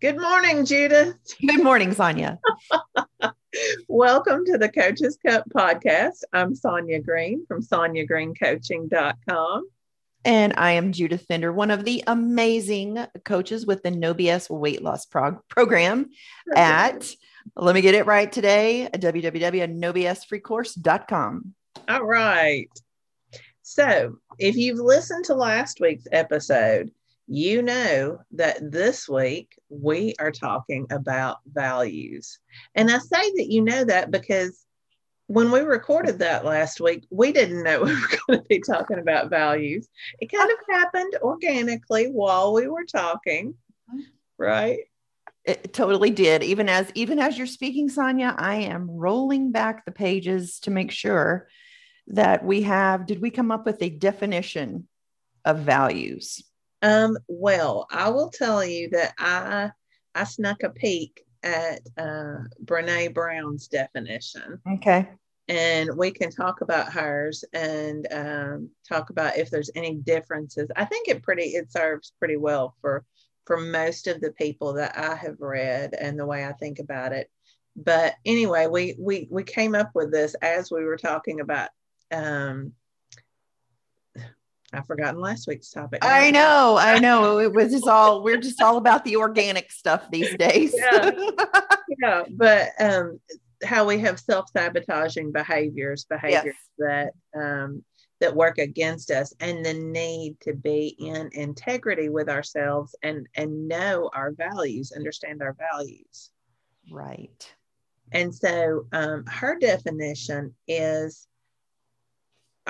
Good morning, Judith. Good morning, Sonya. Welcome to the Coaches Cup podcast. I'm Sonya Green from sonyagreencoaching.com. And I am Judith Fender, one of the amazing coaches with the No BS weight loss prog- program at, let me get it right today, www.nobsfreecourse.com. All right. So if you've listened to last week's episode, you know that this week we are talking about values. And I say that you know that because when we recorded that last week, we didn't know we were going to be talking about values. It kind of happened organically while we were talking, right? It totally did. Even as even as you're speaking, Sonya, I am rolling back the pages to make sure that we have. Did we come up with a definition of values? Um, well, I will tell you that I I snuck a peek at uh, Brene Brown's definition. Okay. And we can talk about hers and um, talk about if there's any differences. I think it pretty it serves pretty well for for most of the people that I have read and the way I think about it. But anyway, we we we came up with this as we were talking about um, I've forgotten last week's topic. I know, I know. It was just all we're just all about the organic stuff these days. yeah. yeah. But um how we have self-sabotaging behaviors, behaviors yes. that um that work against us and the need to be in integrity with ourselves and and know our values, understand our values. Right. And so um, her definition is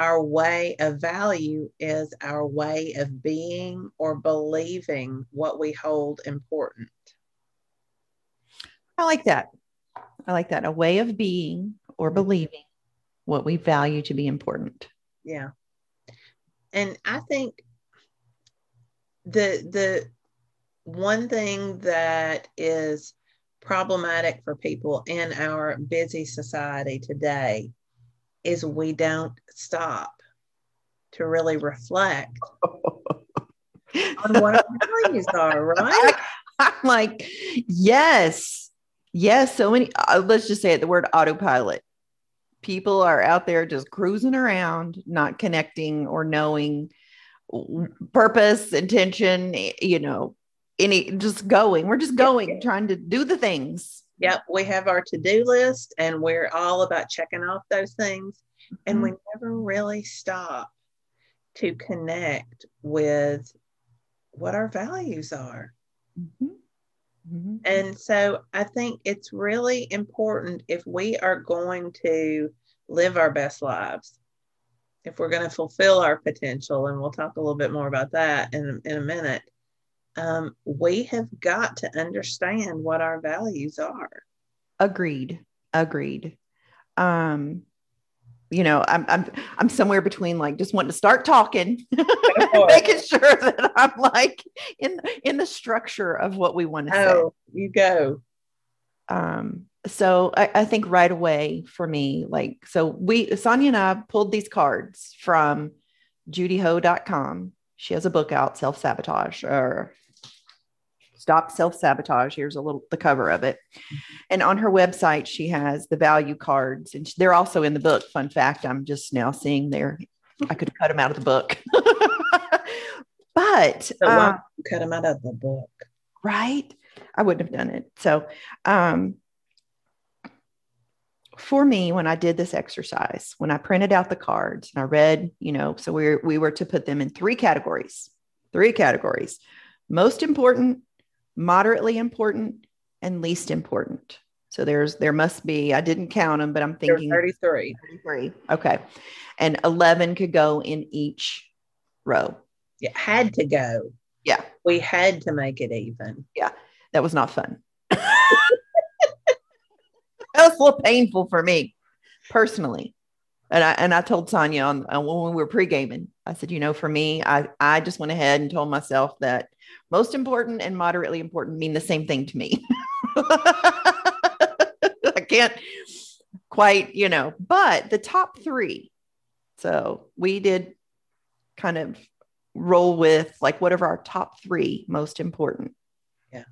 our way of value is our way of being or believing what we hold important. I like that. I like that. A way of being or mm-hmm. believing what we value to be important. Yeah. And I think the the one thing that is problematic for people in our busy society today is we don't stop to really reflect on what our values are, right? I'm like, yes, yes. So many, uh, let's just say it the word autopilot. People are out there just cruising around, not connecting or knowing purpose, intention, you know, any just going. We're just going, yeah. trying to do the things Yep, we have our to do list and we're all about checking off those things. Mm-hmm. And we never really stop to connect with what our values are. Mm-hmm. Mm-hmm. And so I think it's really important if we are going to live our best lives, if we're going to fulfill our potential, and we'll talk a little bit more about that in, in a minute, um, we have got to understand what our values are. Agreed. Agreed. Um, you know, I'm I'm I'm somewhere between like just wanting to start talking, making sure that I'm like in in the structure of what we want to oh, say. You go. Um, so I, I think right away for me, like so we Sonya and I pulled these cards from judyho.com. She has a book out, Self Sabotage, or Stop Self Sabotage. Here's a little the cover of it. And on her website, she has the value cards, and they're also in the book. Fun fact: I'm just now seeing there. I could cut them out of the book, but so uh, cut them out of the book, right? I wouldn't have done it. So, um, for me, when I did this exercise, when I printed out the cards and I read, you know, so we we were to put them in three categories, three categories: most important, moderately important, and least important. So there's there must be, I didn't count them, but I'm thinking 33. 33. Okay. And 11 could go in each row. It had to go. Yeah. We had to make it even. Yeah. That was not fun. that was a little painful for me personally. And I and I told Sonya on, on when we were pre gaming, I said, you know, for me, I I just went ahead and told myself that most important and moderately important mean the same thing to me. I can't quite, you know, but the top three. So we did kind of roll with like whatever our top three most important. Yeah.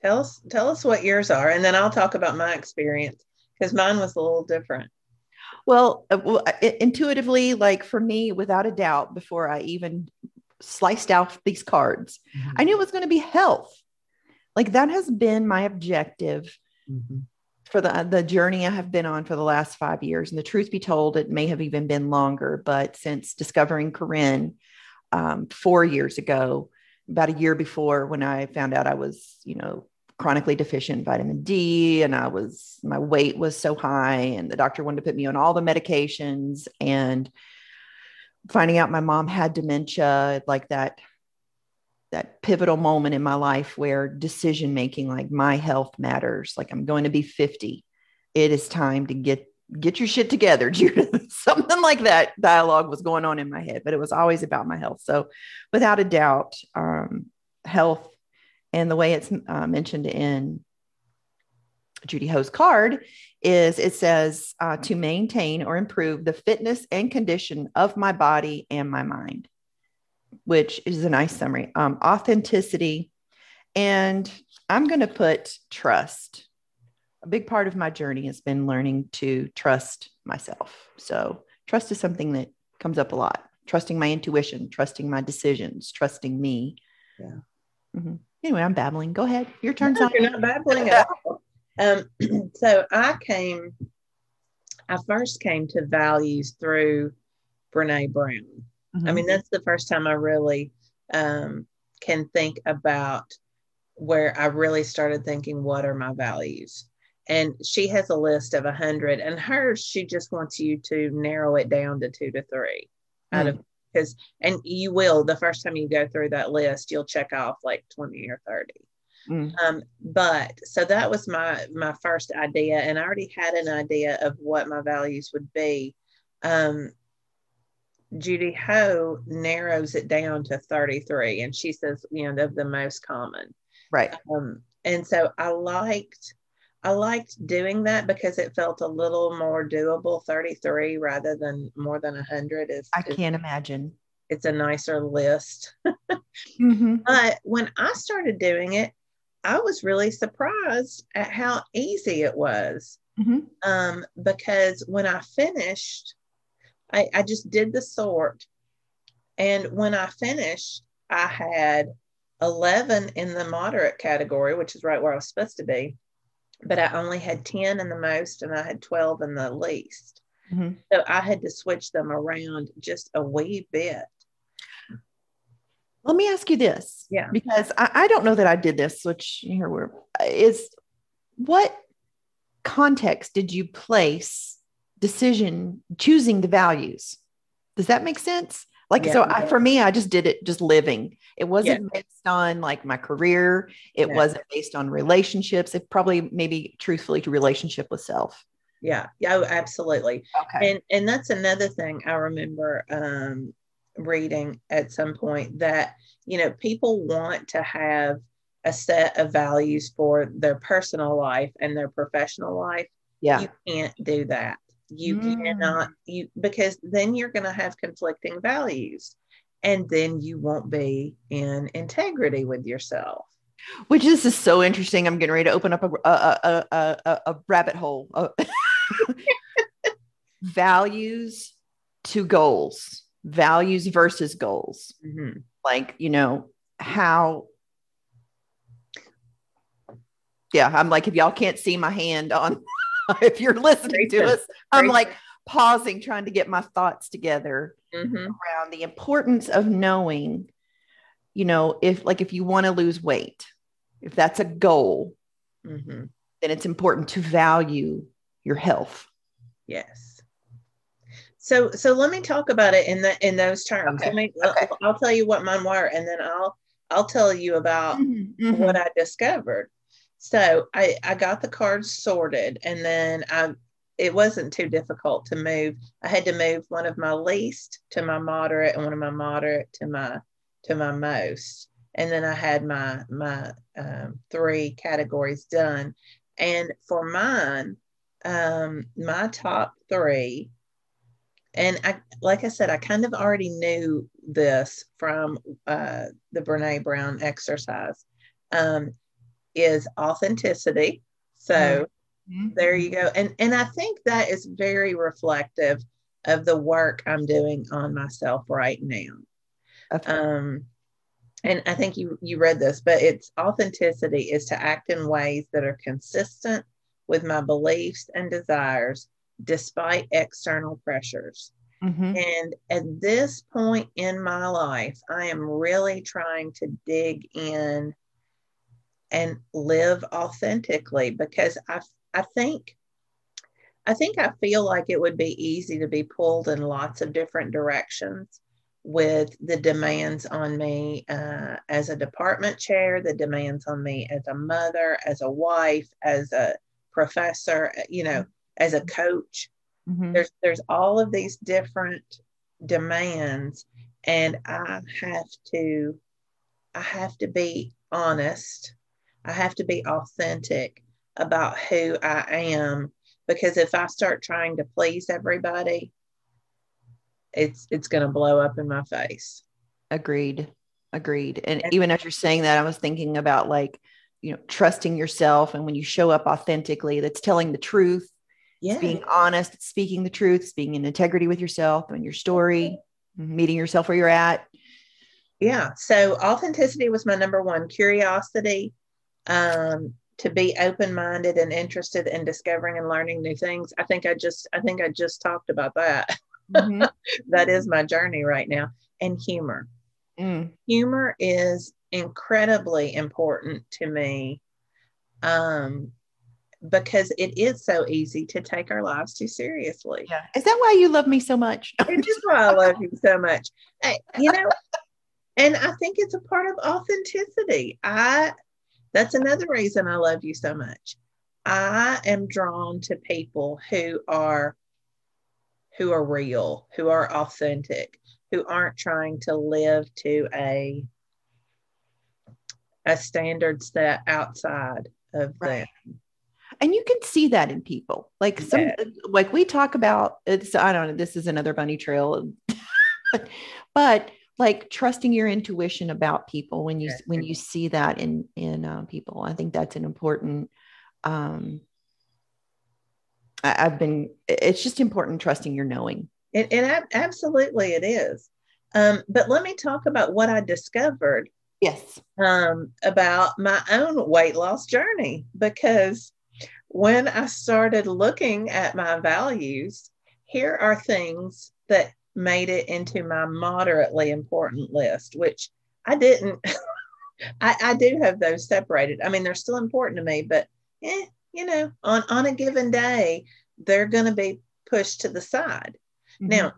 Tell us tell us what yours are, and then I'll talk about my experience because mine was a little different. Well, uh, well, intuitively, like for me, without a doubt, before I even sliced out these cards, mm-hmm. I knew it was going to be health. Like that has been my objective mm-hmm. for the the journey I have been on for the last five years. And the truth be told, it may have even been longer. But since discovering Corinne um, four years ago, about a year before, when I found out I was, you know, chronically deficient vitamin D and I was my weight was so high and the doctor wanted to put me on all the medications and finding out my mom had dementia like that that pivotal moment in my life where decision making like my health matters like I'm going to be 50 it is time to get get your shit together Judith. Something like that dialogue was going on in my head but it was always about my health. So without a doubt um, health and the way it's uh, mentioned in Judy Ho's card is it says uh, to maintain or improve the fitness and condition of my body and my mind, which is a nice summary. Um, authenticity. And I'm going to put trust. A big part of my journey has been learning to trust myself. So, trust is something that comes up a lot. Trusting my intuition, trusting my decisions, trusting me. Yeah. Mm-hmm. Anyway, I'm babbling. Go ahead. Your turn. No, you're not babbling at all. Um, so I came, I first came to values through Brene Brown. Mm-hmm. I mean, that's the first time I really um, can think about where I really started thinking, what are my values? And she has a list of a hundred, and hers, she just wants you to narrow it down to two to three mm-hmm. out of because and you will the first time you go through that list you'll check off like 20 or 30 mm. um, but so that was my my first idea and i already had an idea of what my values would be. Um, judy ho narrows it down to 33 and she says you know the, the most common. Right. Um, and so i liked I liked doing that because it felt a little more doable 33 rather than more than 100 is I can't imagine. It's a nicer list. mm-hmm. But when I started doing it, I was really surprised at how easy it was. Mm-hmm. Um, because when I finished, I, I just did the sort. And when I finished, I had 11 in the moderate category, which is right where I was supposed to be but I only had 10 in the most and I had 12 in the least. Mm-hmm. So I had to switch them around just a wee bit. Let me ask you this. Yeah. Because I, I don't know that I did this, which here we're is what context did you place decision choosing the values? Does that make sense? Like, yeah, so I, for me, I just did it just living. It wasn't yeah. based on like my career. It yeah. wasn't based on relationships. It probably maybe truthfully to relationship with self. Yeah. Yeah, oh, absolutely. Okay. And, and that's another thing I remember um, reading at some point that, you know, people want to have a set of values for their personal life and their professional life. Yeah. You can't do that. You mm. cannot you because then you're going to have conflicting values and then you won't be in integrity with yourself. Which this is so interesting. I'm getting ready to open up a a a, a, a rabbit hole. values to goals, values versus goals. Mm-hmm. Like you know how yeah, I'm like, if y'all can't see my hand on if you're listening to us, I'm like pausing, trying to get my thoughts together mm-hmm. around the importance of knowing, you know, if like if you want to lose weight, if that's a goal, mm-hmm. then it's important to value your health. Yes. So so let me talk about it in the in those terms. Okay. Let me, okay. I'll, I'll, tell you what mine were, and then I'll I'll tell you about mm-hmm. mm-hmm. what I discovered. So I, I got the cards sorted and then I it wasn't too difficult to move. I had to move one of my least to my moderate and one of my moderate to my to my most. And then I had my my um, three categories done. And for mine, um, my top three, and I like I said, I kind of already knew this from uh, the Brene Brown exercise. Um, is authenticity. So mm-hmm. there you go. And and I think that is very reflective of the work I'm doing on myself right now. Okay. Um, and I think you you read this, but it's authenticity is to act in ways that are consistent with my beliefs and desires despite external pressures. Mm-hmm. And at this point in my life, I am really trying to dig in and live authentically because I I think I think I feel like it would be easy to be pulled in lots of different directions with the demands on me uh, as a department chair, the demands on me as a mother, as a wife, as a professor, you know, as a coach. Mm-hmm. There's there's all of these different demands, and I have to I have to be honest. I have to be authentic about who I am because if I start trying to please everybody, it's it's going to blow up in my face. Agreed. Agreed. And, even as you're saying that, I was thinking about like, you know, trusting yourself and when you show up authentically, that's telling the truth. Yeah. being honest, speaking the truth, being in integrity with yourself and your story, meeting yourself where you're at. Yeah. So authenticity was my number one. Curiosity, um, to be open-minded and interested in discovering and learning new things. I think I just I think I just talked about that. Mm-hmm. that is my journey right now. And humor. Mm. Humor is incredibly important to me um, because it is so easy to take our lives too seriously. Yeah. Is that why you love me so much? it is just why I love you so much. Hey, you know, and I think it's a part of authenticity. I that's another reason I love you so much. I am drawn to people who are who are real, who are authentic, who aren't trying to live to a a standard set outside of right. them. And you can see that in people. Like some yeah. like we talk about it's I don't know, this is another bunny trail. but like trusting your intuition about people when you when you see that in in uh, people. I think that's an important um I, have been, it's just important trusting your knowing. And, and absolutely it is. Um, but let me talk about what I discovered. Yes. Um, about my own weight loss journey, because when I started looking at my values, here are things that made it into my moderately important list, which I didn't. I, I do have those separated. I mean, they're still important to me, but eh, you know, on, on a given day, they're going to be pushed to the side. Mm-hmm. Now,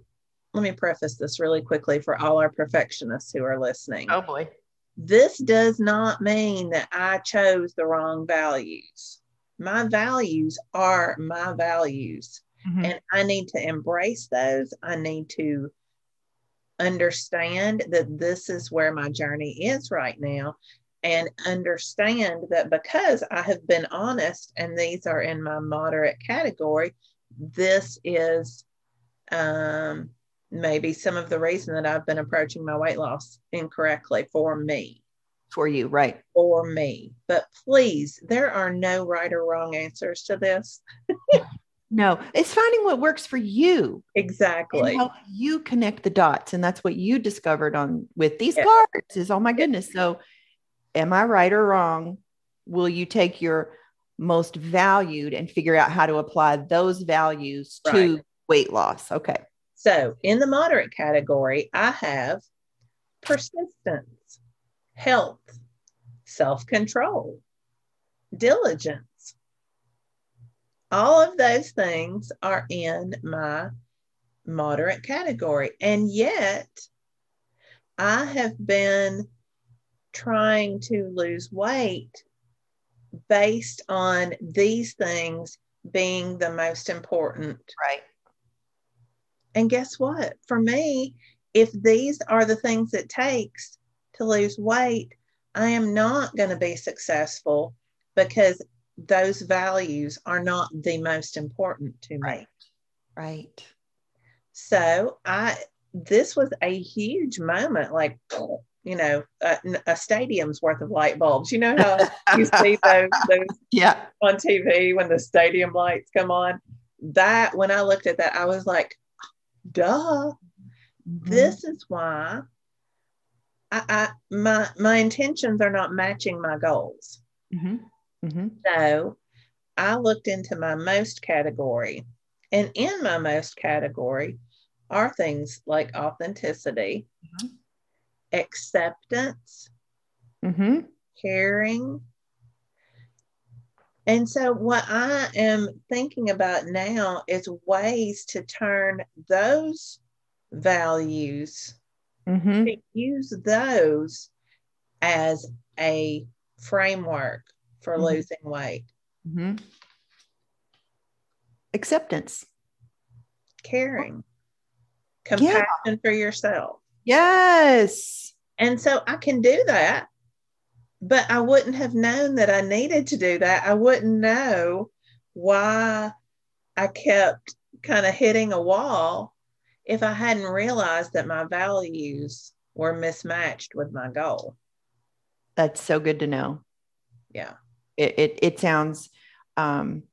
let me preface this really quickly for all our perfectionists who are listening. Oh boy. This does not mean that I chose the wrong values. My values are my values, mm-hmm. and I need to embrace those. I need to understand that this is where my journey is right now and understand that because I have been honest and these are in my moderate category, this is um, maybe some of the reason that I've been approaching my weight loss incorrectly for me. For you, right. For me. But please, there are no right or wrong answers to this. no, it's finding what works for you. Exactly. help you connect the dots. And that's what you discovered on with these yeah. cards is oh my goodness. So am I right or wrong? Will you take your most valued and figure out how to apply those values right. to weight loss? Okay. So, in the moderate category, I have persistence, health, self control, diligence. All of those things are in my moderate category. And yet, I have been trying to lose weight based on these things being the most important. Right. And guess what? For me, if these are the things it takes to lose weight, I am not going to be successful because those values are not the most important to me. Right. Right. So I this was a huge moment like you know, a, a, stadium's worth of light bulbs. You know how you see those, those yeah. on TV when the stadium lights come on? That, when I looked at that, I was like, duh, mm-hmm. this is why I, I, my, my intentions are not matching my goals. Mm-hmm. Mm-hmm. So I looked into my most category. And in my most category are things like authenticity, mm-hmm. acceptance, mm-hmm. caring. And so, what I am thinking about now is ways to turn those values, mm-hmm. to use those as a framework for mm-hmm. losing weight. Mm-hmm. Acceptance, caring, compassion yeah. for yourself. Yes. And so I can do that, but I wouldn't have known that I needed to do that. I wouldn't know why I kept kind of hitting a wall if I hadn't realized that my values were mismatched with my goal. That's so good to know. Yeah. It it, it sounds um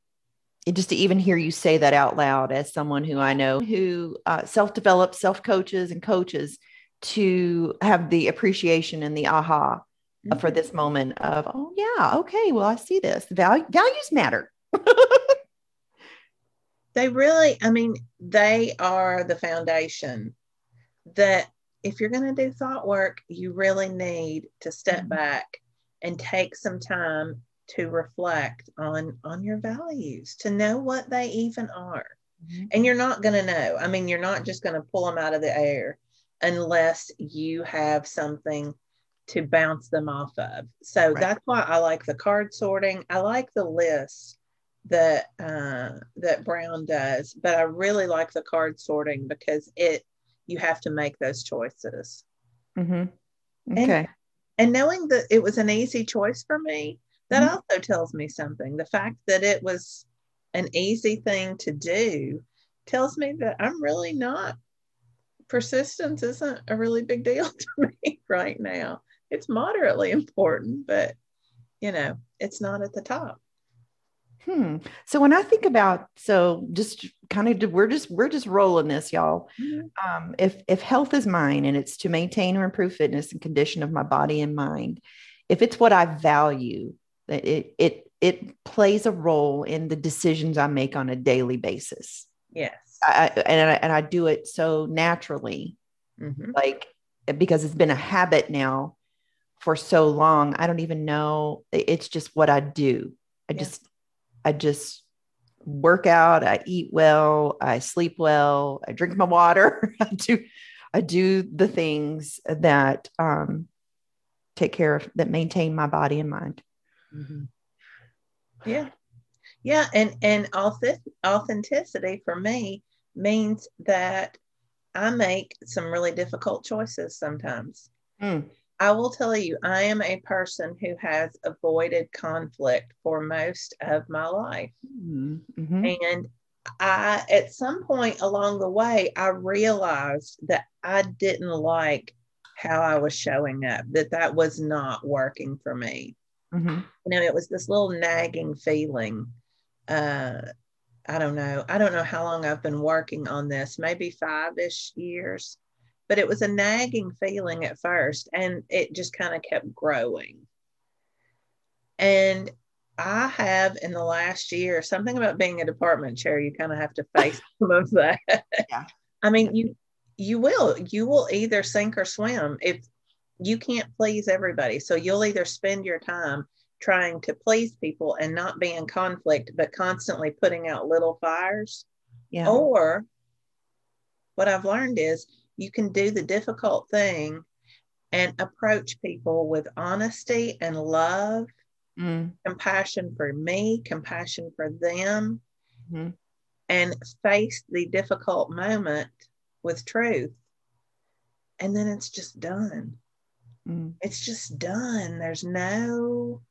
it, just to even hear you say that out loud as someone who I know who uh, self develops, self coaches, and coaches to have the appreciation and the aha mm-hmm. for this moment of, oh, yeah, okay, well, I see this. Value, values matter. they really, I mean, they are the foundation that if you're going to do thought work, you really need to step mm-hmm. back and take some time to reflect on on your values to know what they even are. Mm-hmm. and you're not going to know. I mean you're not just going to pull them out of the air unless you have something to bounce them off of. So right. that's why i like the card sorting. I like the list that uh, that brown does but i really like the card sorting because it you have to make those choices. Mm-hmm. okay. and, and knowing that it was an easy choice for me that mm-hmm. also tells me something. The fact that it was an easy thing to do tells me that I'm really not, persistence isn't a really big deal to me right now. It's moderately important, but you know, it's not at the top. Hmm. So when I think about so just kind of we're just we're just rolling this, y'all. Mm-hmm. Um, if if health is mine and it's to maintain or improve fitness and condition of my body and mind, if it's what I value, it it it plays a role in the decisions I make on a daily basis. Yes, I, and I, and I do it so naturally, mm-hmm. like because it's been a habit now for so long. I don't even know. It's just what I do. I yeah. just I just work out. I eat well. I sleep well. I drink my water. I do I do the things that um, take care of that maintain my body and mind. Mm-hmm. Yeah. Yeah. And, and authenticity for me means that I make some really difficult choices sometimes. Mm. I will tell you, I am a person who has avoided conflict for most of my life. Mm-hmm. And I, at some point along the way, I realized that I didn't like how I was showing up, that that was not working for me. Mm-hmm. You know, it was this little nagging feeling. Uh, I don't know. I don't know how long I've been working on this, maybe five ish years, but it was a nagging feeling at first and it just kind of kept growing. And I have in the last year something about being a department chair, you kind of have to face some of that. Yeah. I mean, you you will you will either sink or swim if you can't please everybody. So you'll either spend your time trying to please people and not be in conflict, but constantly putting out little fires. Yeah. Or what I've learned is you can do the difficult thing and approach people with honesty and love, mm. compassion for me, compassion for them, mm-hmm. and face the difficult moment with truth. And then it's just done. Mm. It's just done. There's no,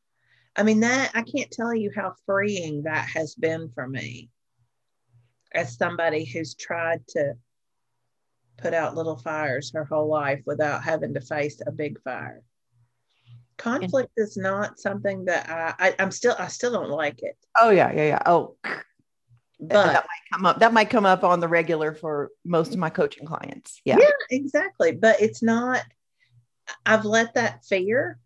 I mean, that I can't tell you how freeing that has been for me as somebody who's tried to put out little fires her whole life without having to face a big fire. Conflict is not something that I, I I'm still I still don't like it. Oh yeah, yeah, yeah. Oh, But that might come up. That might come up on the regular for most of my coaching clients. Yeah. yeah, exactly. But it's not. I've let that fear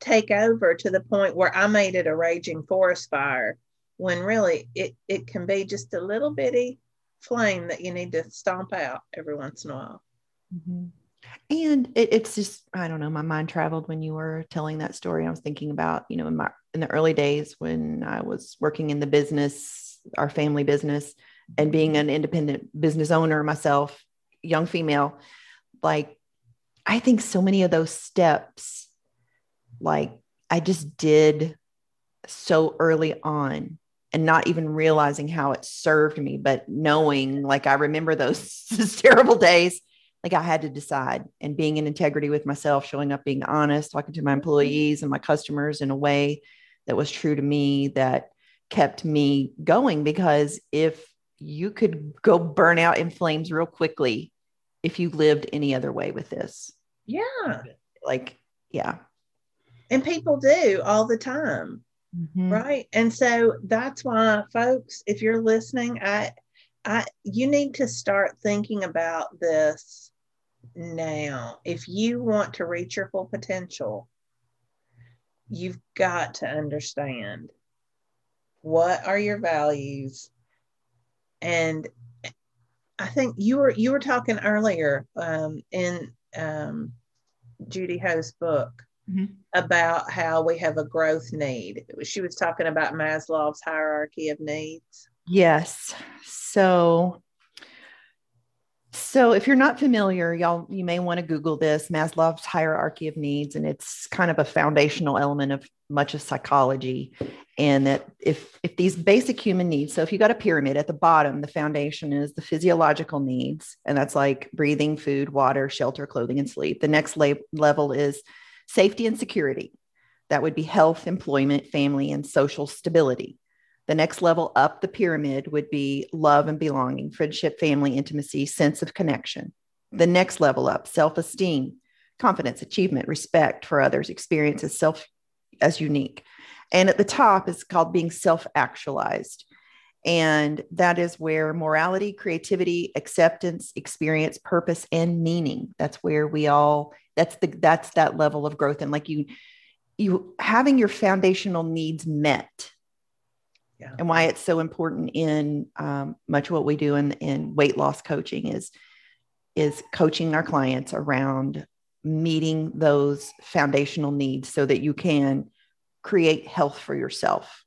take over to the point where I made it a raging forest fire when really it, it can be just a little bitty flame that you need to stomp out every once in a while. Mhm. And it, it's just, I don't know, my mind traveled when you were telling that story. I was thinking about, you know, in my in the early days when I was working in the business, our family business, and being an independent business owner myself, young female, like I think so many of those steps, like I just did so early on and not even realizing how it served me, but knowing like I remember those, terrible days like I had to decide and being in integrity with myself, showing up, being honest, talking to my employees and my customers in a way that was true to me that kept me going. Because if you could go burn out in flames real quickly if you lived any other way with this, Yeah. like, yeah. And people do all the time. Mhm. Right. And so that's why folks, if you're listening, I I you need to start thinking about this now. If you want to reach your full potential, you've got to understand what are your values and I think you were you were talking earlier um, in um, Judy Ho's book Mhm. about how we have a growth need. She was talking about Maslow's hierarchy of needs. Yes. So, so if you're not familiar, y'all, you may want to Google this Maslow's hierarchy of needs, and it's kind of a foundational element of much of psychology. And that if if these basic human needs, so if you got a pyramid at the bottom, the foundation is the physiological needs, and that's like breathing, food, water, shelter, clothing, and sleep. The next la- level is safety and security. That would be health, employment, family, and social stability. The next level up the pyramid would be love and belonging, friendship, family, intimacy, sense of connection. The next level up, self esteem, confidence, achievement, respect for others, experiences self as unique. And at the top is called being self actualized. And that is where morality, creativity, acceptance, experience, purpose, and meaning. That's where we all, that's the, that's that level of growth. And like you, you having your foundational needs met Yeah. and why it's so important in um, much of what we do in, in weight loss coaching is is coaching our clients around meeting those foundational needs so that you can create health for yourself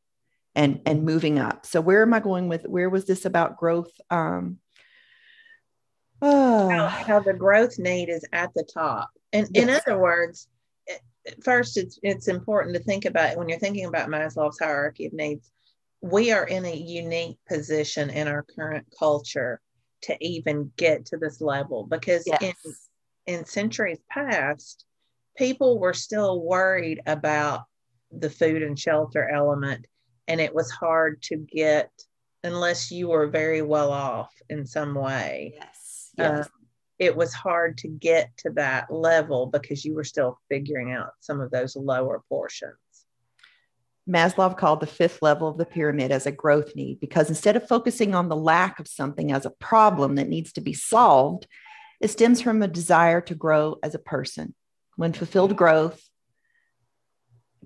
and and moving up. So where am i going with where was this about growth? Um How, oh, how the growth need is at the top. And in other words, first it's it's important to think about when you're thinking about Maslow's hierarchy of needs, we are in a unique position in our current culture to even get to this level because in in centuries past, people were still worried about the food and shelter element, and it was hard to get unless you were very well off in some way. yes Uh, yes it was hard to get to that level because you were still figuring out some of those lower portions. Maslow called the fifth level of the pyramid as a growth need because instead of focusing on the lack of something as a problem that needs to be solved, it stems from a desire to grow as a person. When fulfilled growth,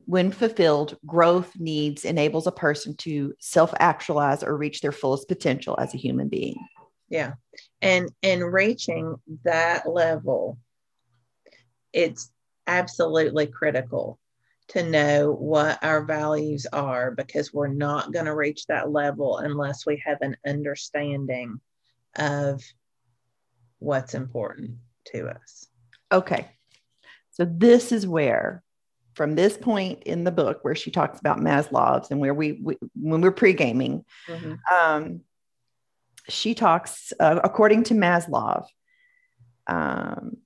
when fulfilled, growth needs enables a person to self actualize or reach their fullest potential as a human being. Yeah. And and reaching that level, it's absolutely critical to know what our values are because we're not going to reach that level unless we have an understanding of what's important to us. Okay. So this is where, from this point in the book where she talks about Maslow's and where we, we when we're pre-gaming, um, she talks, uh, according to Maslow, um,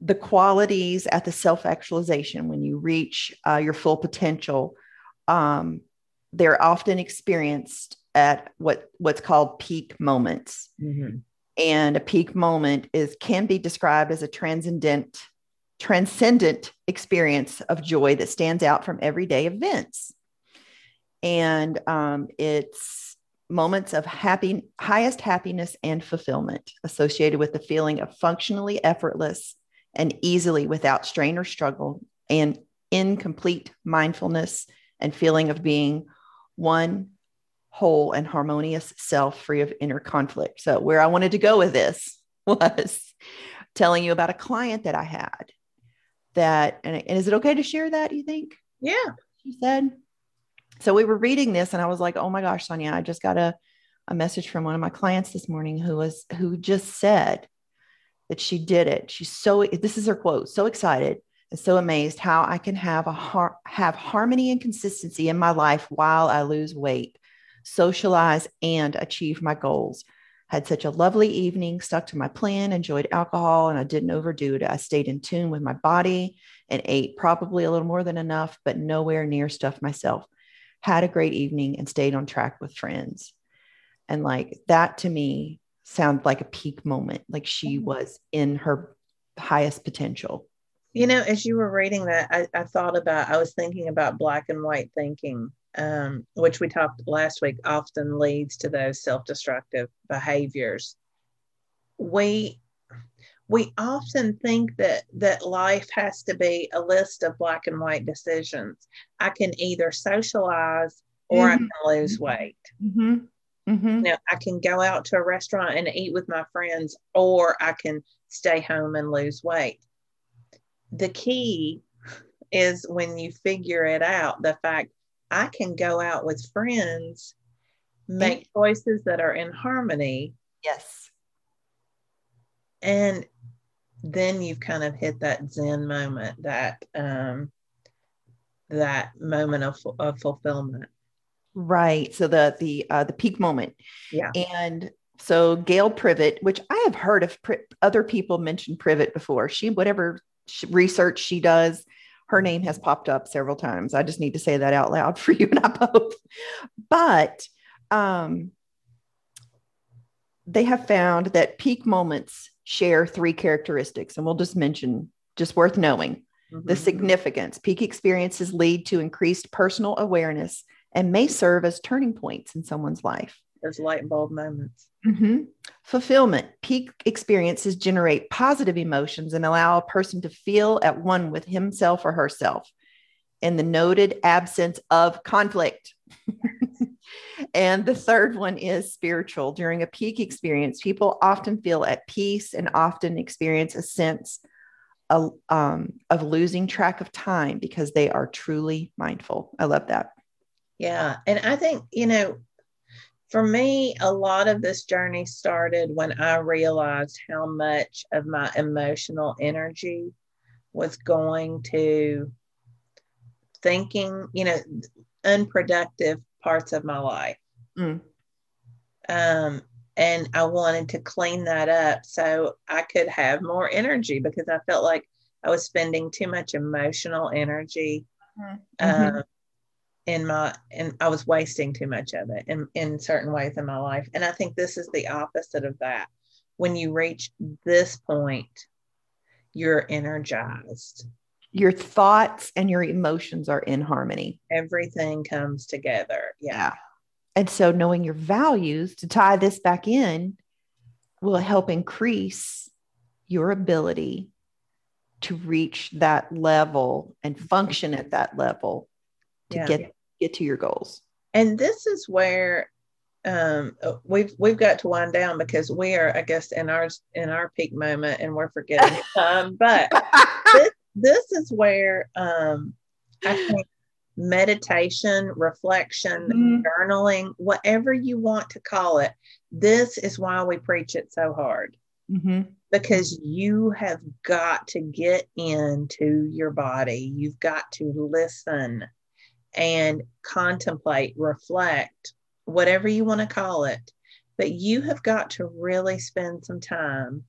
the qualities at the self actualization when you reach uh, your full potential, um, they're often experienced at what what's called peak moments. Mhm. And a peak moment is can be described as a transcendent transcendent experience of joy that stands out from everyday events. And um, it's moments of happy, highest happiness and fulfillment associated with the feeling of functionally effortless and easily without strain or struggle and incomplete mindfulness and feeling of being one whole and harmonious self free of inner conflict. So, where I wanted to go with this was telling you about a client that I had that, and, and is it okay to share that, you think? Yeah. She said. So, we were reading this, and I was like, oh my gosh, Sonya, I just got a, a message from one of my clients this morning who was, who just said that she did it. She's so, this is her quote, so excited and so amazed how I can have a har- have harmony and consistency in my life while I lose weight, socialize, and achieve my goals. Had such a lovely evening, stuck to my plan, enjoyed alcohol, and I didn't overdo it. I stayed in tune with my body and ate probably a little more than enough, but nowhere near stuffed myself. Had a great evening and stayed on track with friends. And like that to me sounds like a peak moment, like she mm-hmm. was in her highest potential. You know, as you were reading that, I, I thought about, I was thinking about black and white thinking, um, which we talked last week, often leads to those self destructive behaviors. We, we often think that that life has to be a list of black and white decisions. I can either socialize or mm-hmm. I can lose weight. Mm-hmm. Mm-hmm. Now I can go out to a restaurant and eat with my friends, or I can stay home and lose weight the key is when you figure it out the fact I can go out with friends, make choices that are in harmony. Yes. And then you've kind of hit that Zen moment, that um, that moment of, of fulfillment. Right. So the the uh, the peak moment. Yeah. And so Gayle Privette, which I have heard of Pri- other people mention Privette before. She whatever research she does. Her name has popped up several times. I just need to say that out loud for you and I both. But um, they have found that peak moments share three characteristics, and we'll just mention just worth knowing mm-hmm. the significance. Peak experiences lead to increased personal awareness and may serve as turning points in someone's life. Those light bulb moments. Mm-hmm. Fulfillment. Peak experiences generate positive emotions and allow a person to feel at one with himself or herself in the noted absence of conflict. and the third one is spiritual. During a peak experience, people often feel at peace and often experience a sense of, um, of losing track of time because they are truly mindful. I love that. Yeah. And I think, you know, for me, a lot of this journey started when I realized how much of my emotional energy was going to thinking, you know, unproductive parts of my life. Mm. Um, and I wanted to clean that up so I could have more energy because I felt like I was spending too much emotional energy mm-hmm. um, in my and I was wasting too much of it in, in certain ways in my life. And I think this is the opposite of that. When you reach this point, you're energized. Your thoughts and your emotions are in harmony. Everything comes together. Yeah. yeah. And so knowing your values to tie this back in will help increase your ability to reach that level and function at that level to yeah. get get to your goals. And this is where um, we've we've got to wind down because we are, I guess, in our in our peak moment, and we're forgetting time. But this, this is where um, I think meditation, reflection, mm-hmm. journaling, whatever you want to call it, this is why we preach it so hard. Mm-hmm. Because you have got to get into your body. You've got to listen and contemplate, reflect, whatever you want to call it. But you have got to really spend some time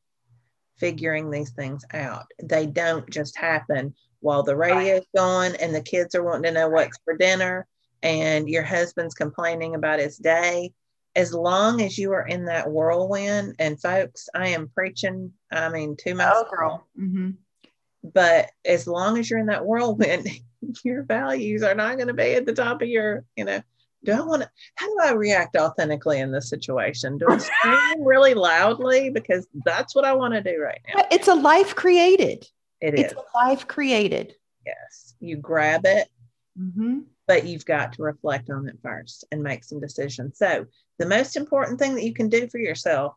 figuring these things out. They don't just happen while the radio's going and the kids are wanting to know what's for dinner and your husband's complaining about his day as long as you are in that whirlwind, and folks, I am preaching, I mean, to myself. Oh, girl. Mm-hmm. But as long as you're in that whirlwind, your values are not going to be at the top of your, you know, do I want to, how do I react authentically in this situation? Do I scream really loudly? Because that's what I want to do right now. It's a life created. It it's a life created. Yes. You grab it, Mm-hmm. but you've got to reflect on it first and make some decisions. So, the most important thing that you can do for yourself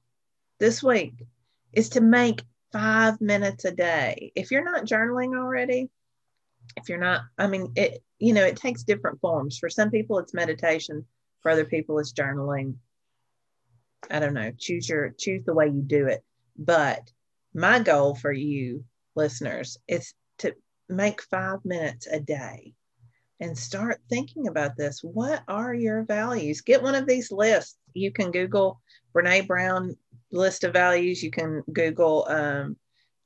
this week is to make five minutes a day. If you're not journaling already, if you're not, I mean, it, you know, it takes different forms. For some people, it's meditation. For other people, it's journaling. I don't know. Choose your, choose the way you do it. But my goal for you listeners is to make five minutes a day and start thinking about this. What are your values? Get one of these lists. You can Google Brene Brown list of values. You can Google um,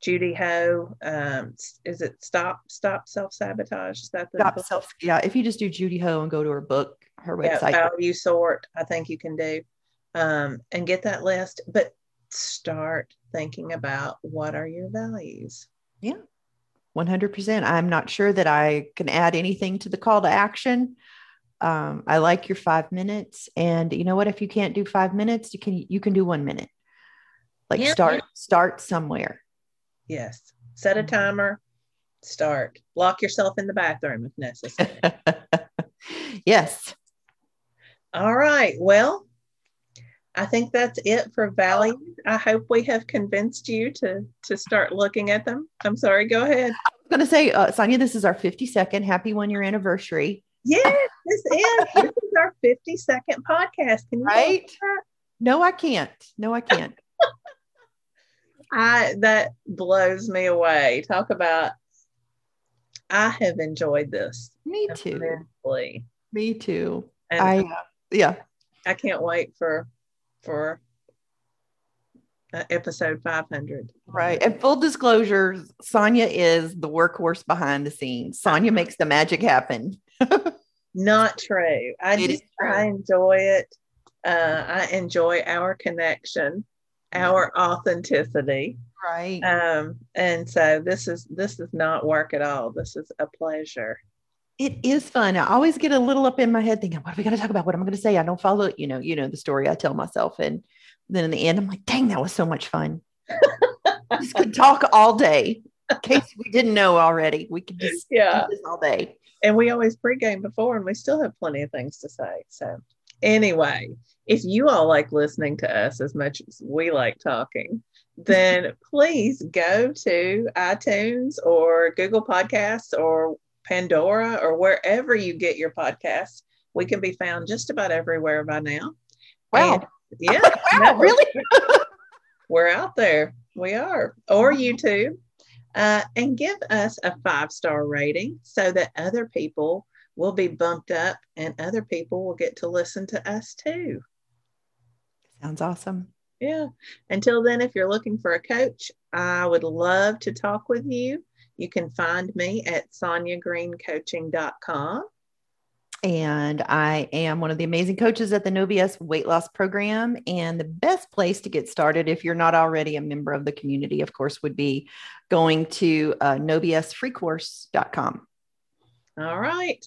Judy Ho. Um, is it stop stop self sabotage? Is that the Stop book? self. Yeah. If you just do Judy Ho and go to her book, her yeah, website. value sort? I think you can do um, and get that list. But start thinking about what are your values. Yeah, 100%. I'm not sure that I can add anything to the call to action. Um, I like your five minutes. And you know what? If you can't do five minutes, you can, you can do one minute. Like Yeah. start, start somewhere. Yes. Set a timer. Start. Lock yourself in the bathroom if necessary. yes. All right. Well, I think that's it for values. I hope we have convinced you to to start looking at them. I'm sorry. Go ahead. I'm going to say, uh, Sonya, this is our 52nd happy one year anniversary. Yes, this is this is our 52nd podcast. Can you Right? No, I can't. No, I can't. I that blows me away. Talk about. I have enjoyed this Me too. immensely, Me too. and I, uh, yeah. I can't wait for for uh, episode 500. Right. And full disclosure, Sonya is the workhorse behind the scenes. Sonya makes the magic happen. Not true. I It just true. I enjoy it. Uh, I enjoy our connection, our authenticity. Right. Um, and so this is this is not work at all. This is a pleasure. it is fun. I always get a little up in my head thinking, what are we going to talk about? What am I going to say? I don't follow, you know, you know, the story I tell myself. And then in the end, I'm like, dang, that was so much fun. just could talk all day. In case we didn't know already, we could just Yeah. do this all day. And we always pregame before, and we still have plenty of things to say. So anyway, if you all like listening to us as much as we like talking, then please go to iTunes or Google Podcasts or Pandora or wherever you get your podcasts. We can be found just about everywhere by now. Wow. And- yeah. wow, really? We're out there. We are. Or YouTube. Uh, and give us a five star rating so that other people will be bumped up and other people will get to listen to us too. Sounds awesome. Yeah. Until then, if you're looking for a coach, I would love to talk with you. You can find me at sonyagreencoaching.com. And I am one of the amazing coaches at the NoVS weight loss program. And the best place to get started, if you're not already a member of the community, of course, would be going to uh, novsfreecourse.com. All right.